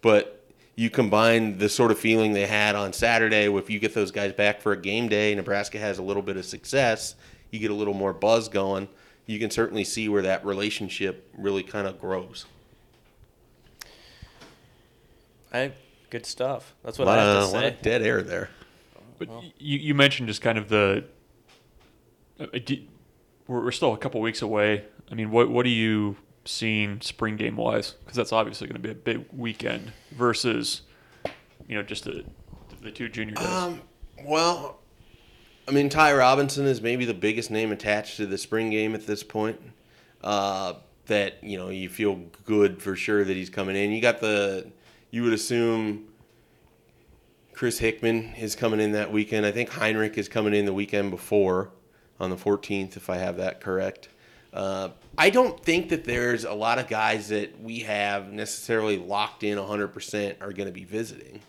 But you combine the sort of feeling they had on Saturday, if you get those guys back for a game day, Nebraska has a little bit of success, you get a little more buzz going. You can certainly see where that relationship really kind of grows. I, good stuff. That's what I have to a lot say. of dead air there. But you, you mentioned just kind of the. uh, do- We're, we're still a couple weeks away. I mean, what what are you seeing spring game wise? Because that's obviously going to be a big weekend versus, you know, just the the two junior days. Um, well, I mean, Ty Robinson is maybe the biggest name attached to the spring game at this point. Uh, that you know, you feel good for sure that he's coming in. You got the, you would assume. Chris Hickman is coming in that weekend. I think Hinrich is coming in the weekend before, on the 14th, if I have that correct. Uh, I don't think that there's a lot of guys that we have necessarily locked in 100% are going to be visiting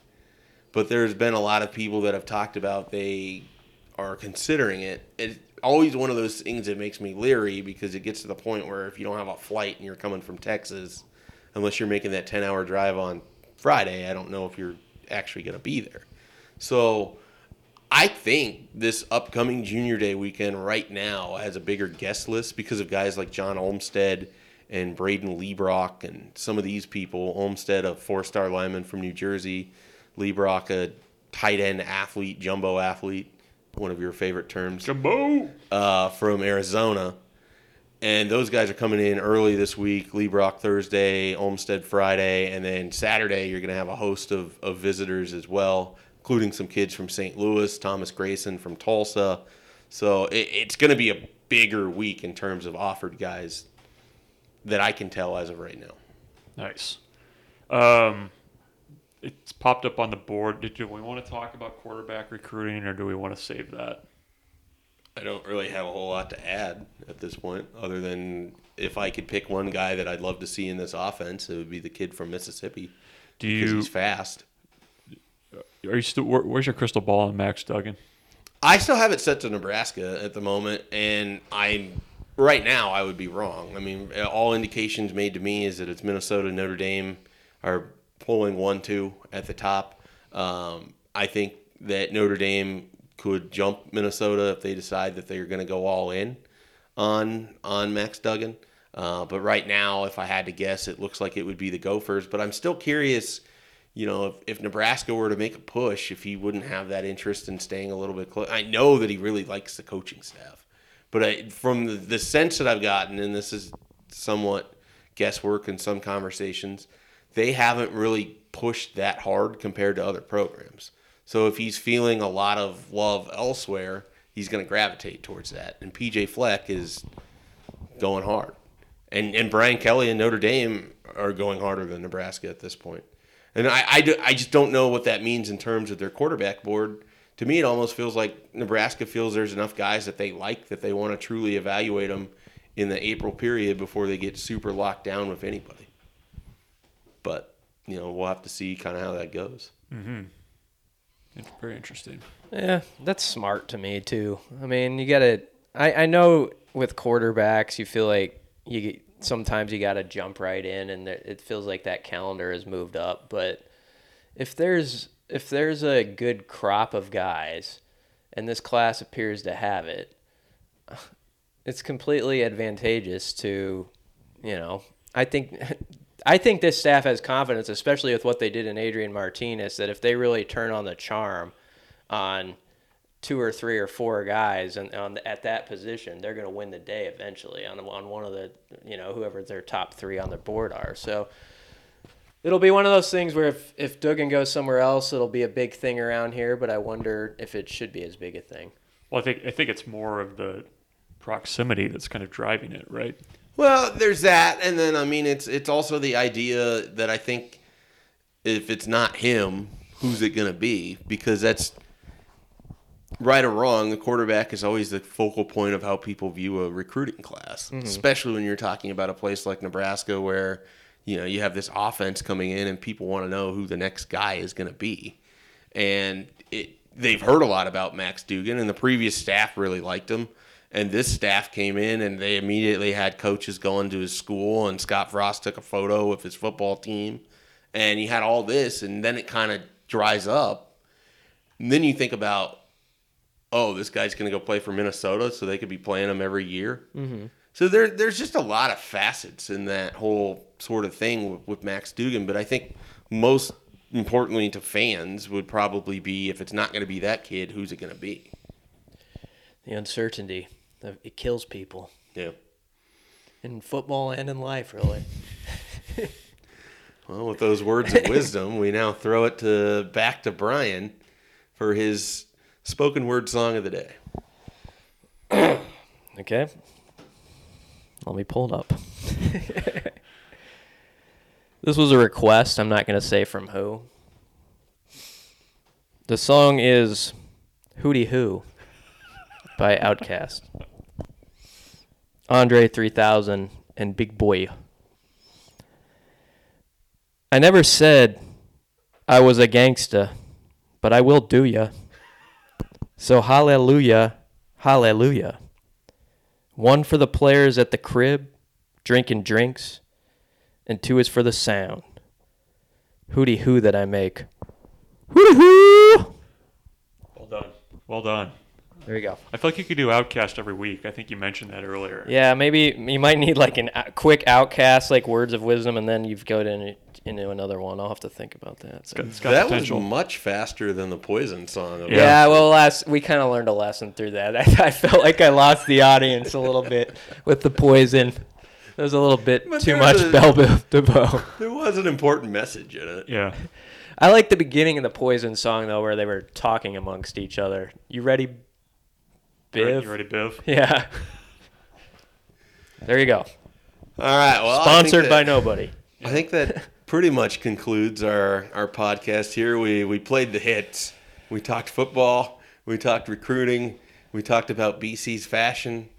but there's been a lot of people that have talked about they are considering it. It's always one of those things that makes me leery because it gets to the point where if you don't have a flight and you're coming from Texas, unless you're making that 10 hour drive on Friday, I don't know if you're actually going to be there. So I think this upcoming Junior Day weekend right now has a bigger guest list because of guys like John Olmstead and Braden Liebrock and some of these people. Olmstead, a four star lineman from New Jersey, Liebrock, a tight end athlete, jumbo athlete, one of your favorite terms Jumbo. uh, from Arizona. And those guys are coming in early this week. Liebrock Thursday, Olmstead Friday, and then Saturday you're going to have a host of, of visitors as well, including some kids from St. Louis, Thomas Grayson from Tulsa. So it, it's going to be a bigger week in terms of offered guys that I can tell as of right now. Nice. Um, it's popped up on the board. Did do we want to talk about quarterback recruiting, or do we want to save that? I don't really have a whole lot to add at this point, other than if I could pick one guy that I'd love to see in this offense, it would be the kid from Mississippi Do because you he's fast. are you still? Where, where's your crystal ball on Max Duggan? I still have it set to Nebraska at the moment, and I right now I would be wrong. I mean, all indications made to me is that it's Minnesota, Notre Dame are pulling one two at the top. Um, I think that Notre Dame could jump Minnesota if they decide that they're going to go all in on on Max Duggan. Uh, but right now, if I had to guess, it looks like it would be the Gophers. But I'm still curious you know, if, if Nebraska were to make a push, if he wouldn't have that interest in staying a little bit close. I know that he really likes the coaching staff, but I, from the, the sense that I've gotten, and this is somewhat guesswork in some conversations, they haven't really pushed that hard compared to other programs. So if he's feeling a lot of love elsewhere, he's going to gravitate towards that. And PJ Fleck is going hard. And, and Brian Kelly and Notre Dame are going harder than Nebraska at this point. And I, I, do- I just don't know what that means in terms of their quarterback board. To me, it almost feels like Nebraska feels there's enough guys that they like that they want to truly evaluate them in the April period before they get super locked down with anybody. But, you know, we'll have to see kind of how that goes. Mm-hmm. It's very interesting. Yeah, that's smart to me too. I mean, you got to. I I know with quarterbacks, you feel like you get- sometimes you got to jump right in, and there- it feels like that calendar has moved up. But if there's if there's a good crop of guys, and this class appears to have it, it's completely advantageous to, you know, I think. I think this staff has confidence, especially with what they did in Adrian Martinez, that if they really turn on the charm on two or three or four guys and on at that position, they're going to win the day eventually on on one of the you know whoever their top three on the board are. So it'll be one of those things where if if Duggan goes somewhere else, it'll be a big thing around here. But I wonder if it should be as big a thing. Well, I think I think it's more of the proximity that's kind of driving it, right? Well, there's that, and then I mean, it's it's also the idea that I think if it's not him, who's it going to be? Because that's right or wrong. The quarterback is always the focal point of how people view a recruiting class, mm-hmm. especially when you're talking about a place like Nebraska where you know you have this offense coming in and people want to know who the next guy is going to be, and it they've heard a lot about Max Duggan, and the previous staff really liked him. And this staff came in and they immediately had coaches going to his school, and Scott Frost took a photo of his football team, and you had all this, and then it kind of dries up. And then you think about, oh, this guy's going to go play for Minnesota, so they could be playing him every year. Mm-hmm. So there, there's just a lot of facets in that whole sort of thing with, with Max Duggan. But I think most importantly to fans would probably be if it's not going to be that kid, who's it going to be? The uncertainty it kills people Yeah. in football and in life, really. Well, with those words of wisdom, we now throw it to back to Brian for his spoken word song of the day. Okay. Let me pull it up. this was a request. I'm not going to say from who. The song is Hootie Hoo by Outkast. Andre 3000 and Big Boi. I never said I was a gangsta, but I will do ya. So hallelujah, hallelujah. One for the players at the crib, drinking drinks, and two is for the sound. Hootie hoo that I make. Hootie hoo! Well done. Well done. There you go. I feel like you could do Outkast every week. I think you mentioned that earlier. Yeah, maybe you might need like an a quick Outkast, like words of wisdom, and then you've go to into another one. I'll have to think about that. It's got, it's got that potential. was much faster than the Poison song. Yeah. Yeah, well, last we kind of learned a lesson through that. I, I felt like I lost the audience a little bit with the poison. There was a little bit But too much was a- Bell Biv DeVoe. There was an important message in it. yeah. I like the beginning of the Poison song though, where they were talking amongst each other. You ready- Biv? You ready, Biv? Yeah. There you go. All right. Well, Sponsored that- by nobody. I think that pretty much concludes our, our podcast here. We we played the hits. We talked football. We talked recruiting. We talked about BC's fashion.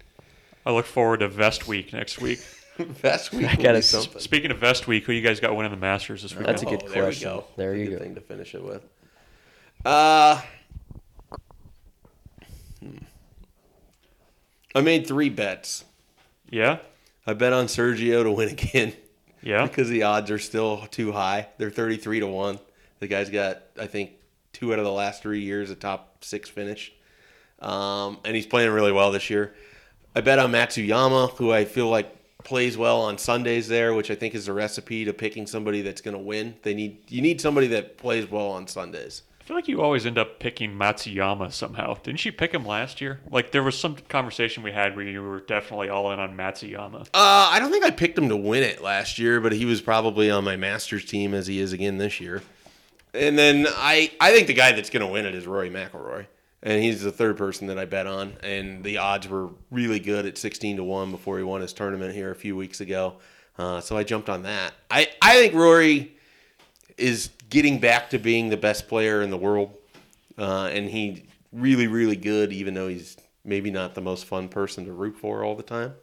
I look forward to Vest Week next week. Vest week I gotta be. Speaking of Vest Week, who you guys got winning the Masters this weekend? That's a good there question. We go. There That's a good go. thing to finish it with. Uh, I made three bets. Yeah. I bet on Sergio to win again Yeah. because the odds are still too high. They're 33 to 1. The guy's got, I think, two out of the last three years a top six finish. Um, and he's playing really well this year. I bet on Matsuyama, who I feel like plays well on Sundays there, which I think is a recipe to picking somebody that's going to win. They need you need somebody that plays well on Sundays. Feel like you always end up picking Matsuyama somehow. Didn't you pick him last year? Like there was some conversation we had where you were definitely all in on Matsuyama. Uh, I don't think I picked him to win it last year, but he was probably on my Masters team as he is again this year. And then I, I think the guy that's going to win it is Rory McIlroy, and he's the third person that I bet on. And the odds were really good at sixteen to one before he won his tournament here a few weeks ago. Uh, so I jumped on that. I, I think Rory is getting back to being the best player in the world, uh, and he really really good, even though he's maybe not the most fun person to root for all the time.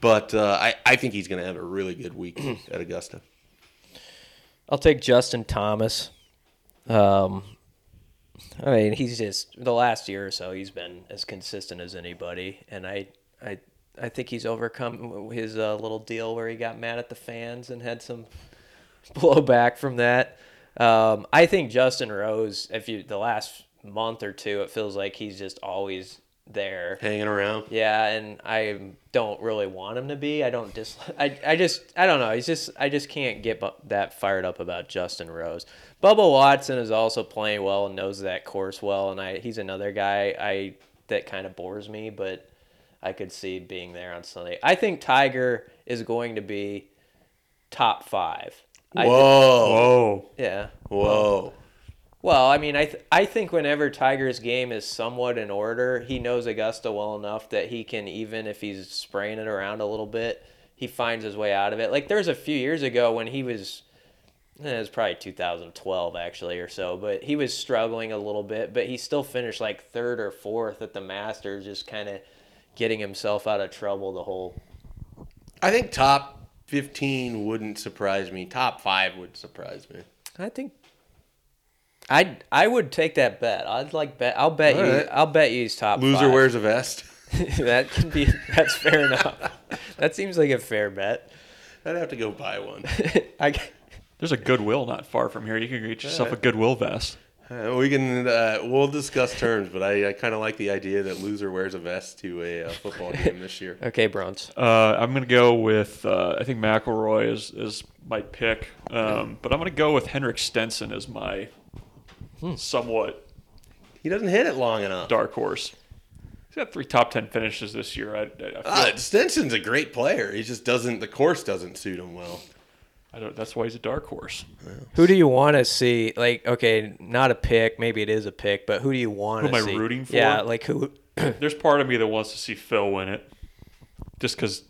But uh, I, I think he's going to have a really good week at Augusta. I'll take Justin Thomas. Um, I mean, he's just the last year or so he's been as consistent as anybody, and I I I think he's overcome his uh, little deal where he got mad at the fans and had some blowback from that. Um, I think Justin Rose, if you the last month or two, it feels like he's just always there. Hanging around. Yeah, and I don't really want him to be. I don't dis. I, I just I don't know. He's just I just can't get bu- that fired up about Justin Rose. Bubba Watson is also playing well and knows that course well, and I he's another guy I that kind of bores me, but I could see being there on Sunday. I think Tiger is going to be top five. I Whoa. Whoa. yeah. Whoa. Well, I mean, I th- I think whenever Tiger's game is somewhat in order, he knows Augusta well enough that he can even if he's spraying it around a little bit, he finds his way out of it. Like there's a few years ago when he was eh, it was probably 2012 actually or so, but he was struggling a little bit, but he still finished like third or fourth at the Masters just kind of getting himself out of trouble the whole I think top 15 wouldn't surprise me. Top five would surprise me. I think I I would take that bet. I'd like bet. I'll bet All you. right. I'll bet you he's top. Loser five. wears a vest. that can be. That's fair enough. That seems like a fair bet. I'd have to go buy one. I There's a Goodwill not far from here. You can get yourself a Goodwill vest. Uh, we can uh, we'll discuss terms, but I, I kind of like the idea that loser wears a vest to a uh, football game this year. okay, Bronze. Uh, I'm gonna go with uh, I think McIlroy is is my pick, um, but I'm gonna go with Henrik Stenson as my somewhat He doesn't hit it long enough. dark horse. He's got three top ten finishes this year. I, I, I, feel, Ah, Stenson's a great player. He just doesn't. The course doesn't suit him well. I don't, that's why he's a dark horse. Who do you want to see? Like, okay, not a pick. Maybe it is a pick, but who do you want Who to am I rooting for? Yeah, like who? There's part of me that wants to see Phil win it, just because.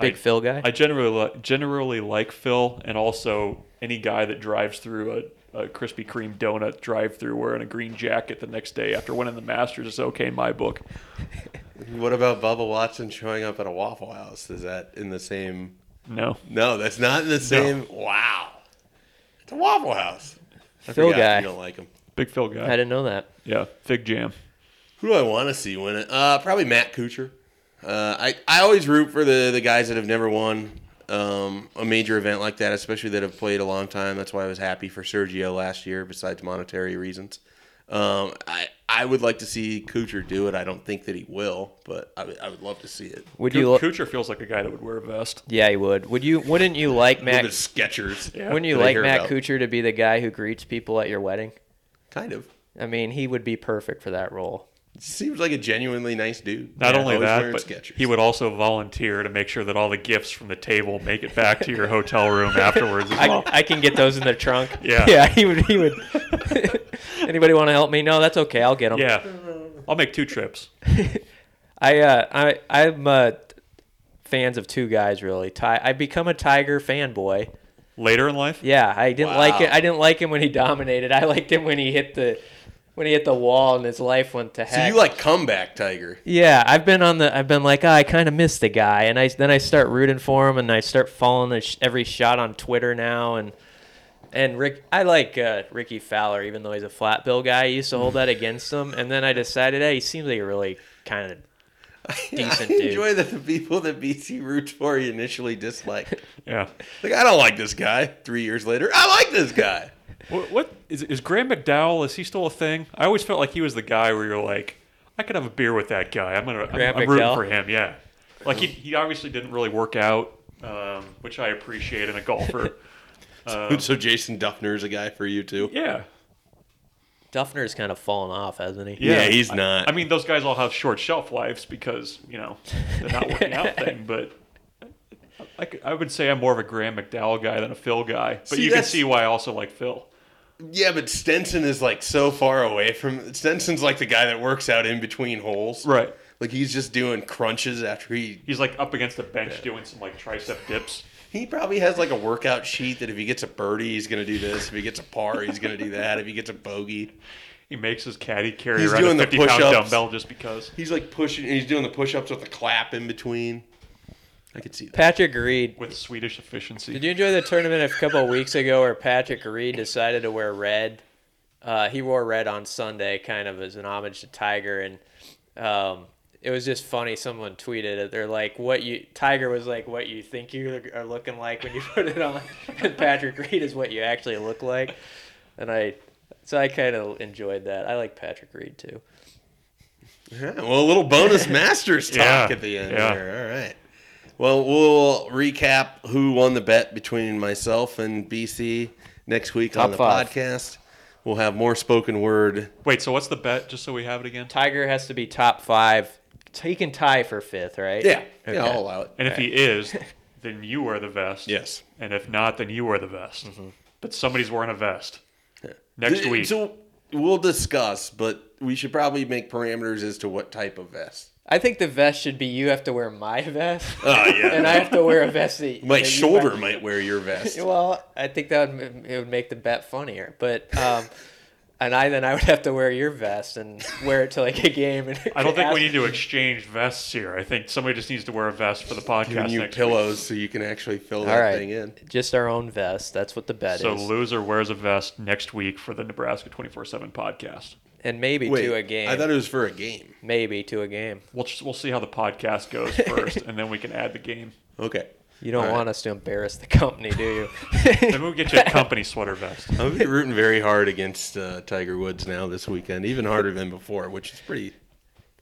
Big I, Phil guy. I generally li- generally like Phil, and also any guy that drives through a, a Krispy Kreme donut drive-through wearing a green jacket the next day after winning the Masters is okay in my book. What about Bubba Watson showing up at a Waffle House? Is that in the same? No, No, that's not in the same. Wow, it's a Waffle House. I Phil forgot guy. You don't like him. big Phil guy. I didn't know that. Yeah, Fig Jam. Who do I want to see win it? Uh, probably Matt Kuchar. Uh, I I always root for the the guys that have never won um, a major event like that, especially that have played a long time. That's why I was happy for Sergio last year, besides monetary reasons. Um, I I would like to see Kuchar do it. I don't think that he will, but I would, I would love to see it. Would you? Lo- Kuchar feels like a guy that would wear a vest. yeah, he would. Would you? Wouldn't you like With Matt? his Skechers, Yeah. Wouldn't you like Matt about. Kuchar to be the guy who greets people at your wedding? kind of. I mean, he would be perfect for that role. Seems like a genuinely nice dude. Not Yeah, only that, but Skechers. he would also volunteer to make sure that all the gifts from the table make it back to your hotel room afterwards as I, well. I can get those in the trunk. Yeah. Yeah, he would. He would. Anybody want to help me? No, that's okay. I'll get them. Yeah, I'll make two trips. I uh, I I'm uh, fans of two guys really. Ty, I become a Tiger fanboy. Later in life, Yeah, I didn't like Wow. it. I didn't like him when he dominated. I liked him when he hit the when he hit the wall and his life went to hell. so you like comeback Tiger? Yeah, I've been on the. I've been like, oh, I kind of miss the guy, and I then I start rooting for him, and I start following the every shot on Twitter now, and and Rick, I like uh, Rickie Fowler, even though he's a flat bill guy. I used to hold that against him, and then I decided, hey, he seems like a really kind of Decent I dude. enjoy that the people that BC roots for he initially disliked. yeah. Like I don't like this guy. Three years later, I like this guy. What, what is is Graeme McDowell? Is he still a thing? I always felt like he was the guy where you're like, I could have a beer with that guy. I'm gonna, I'm, Graeme I'm rooting McDowell? for him. Yeah, like he he obviously didn't really work out, um, which I appreciate in a golfer. Um, so Jason Dufner is a guy for you too. yeah, Dufner's kind of fallen off, hasn't he? Yeah, he's I- not. I, mean, those guys all have short shelf lives because you know they're not working out thing. But I, could- I would say I'm more of a Graeme McDowell guy than a Phil guy. But See, you can that's- see why I also like Phil. Yeah, but Stenson is like so far away from. Stenson's like the guy that works out in between holes. Right. Like he's just doing crunches after he. He's like up against the bench doing some like tricep dips. He probably has like a workout sheet that if he gets a birdie, he's gonna do this. If he gets a par, he's gonna do that. If he gets a bogey, He makes his caddy carry He's around doing a the 50 pound push-ups. dumbbell just because. he's like pushing. He's doing the push-ups with the clap in between. I could see that. Patrick Reed. With Swedish efficiency. Did you enjoy the tournament a couple of weeks ago where Patrick Reed decided to wear red Uh, he wore red on Sunday, kind of as an homage to Tiger, and um, it was just funny. Someone tweeted it. They're like, "What you?" Tiger was like, "What you think you are looking like when you put it on," and Patrick Reed is what you actually look like. And I, so I kind of enjoyed that. I like Patrick Reed too. Yeah, well, a little bonus Masters talk Yeah, at the end yeah. there. All right. Well, we'll recap who won the bet between myself and BC next week on the five. podcast. We'll have more spoken word. Wait, so what's the bet? Just so we have it again. Tiger has to be top five. He can tie for fifth, right? Yeah, Okay. yeah, I'll allow it. And if he is, then you wear the vest. Yes. And if not, then you wear the vest. Mm-hmm. But somebody's wearing a vest next week. So we'll discuss, but we should probably make parameters as to what type of vest. I think the vest should be you have to wear my vest, Oh yeah. and I have to wear a vest that My that shoulder buy. might wear your vest. Well, I think that would, it would make the bet funnier, but um, and I then I would have to wear your vest and wear it to like a game. And I don't think ask- we need to exchange vests here. I think somebody just needs to wear a vest for the podcast Giving you next pillows so you can actually fill All that right, thing in. just our own vest. That's what the bet week. So is, loser wears a vest next week for the Nebraska 24/7 podcast. And maybe Wait, to a game. I thought it was for a game. maybe to a game. We'll just, we'll see how the podcast goes first, and then we can add the game. Okay. You don't All right. want us to embarrass the company, do you? Maybe we'll get you a company sweater vest. I'll be rooting very hard against uh, Tiger Woods now this weekend, even harder than before, which is pretty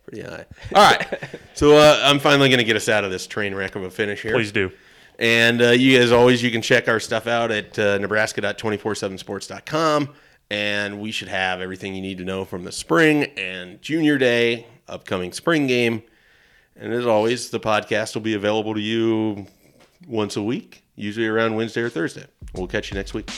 pretty high. All right, so uh, I'm finally going to get us out of this train wreck of a finish here. Please do. And uh, you, as always, you can check our stuff out at uh, nebraska.247sports.com. And we should have everything you need to know from the spring and junior day, upcoming spring game. And as always, the podcast will be available to you once a week, usually around Wednesday or Thursday. We'll catch you next week.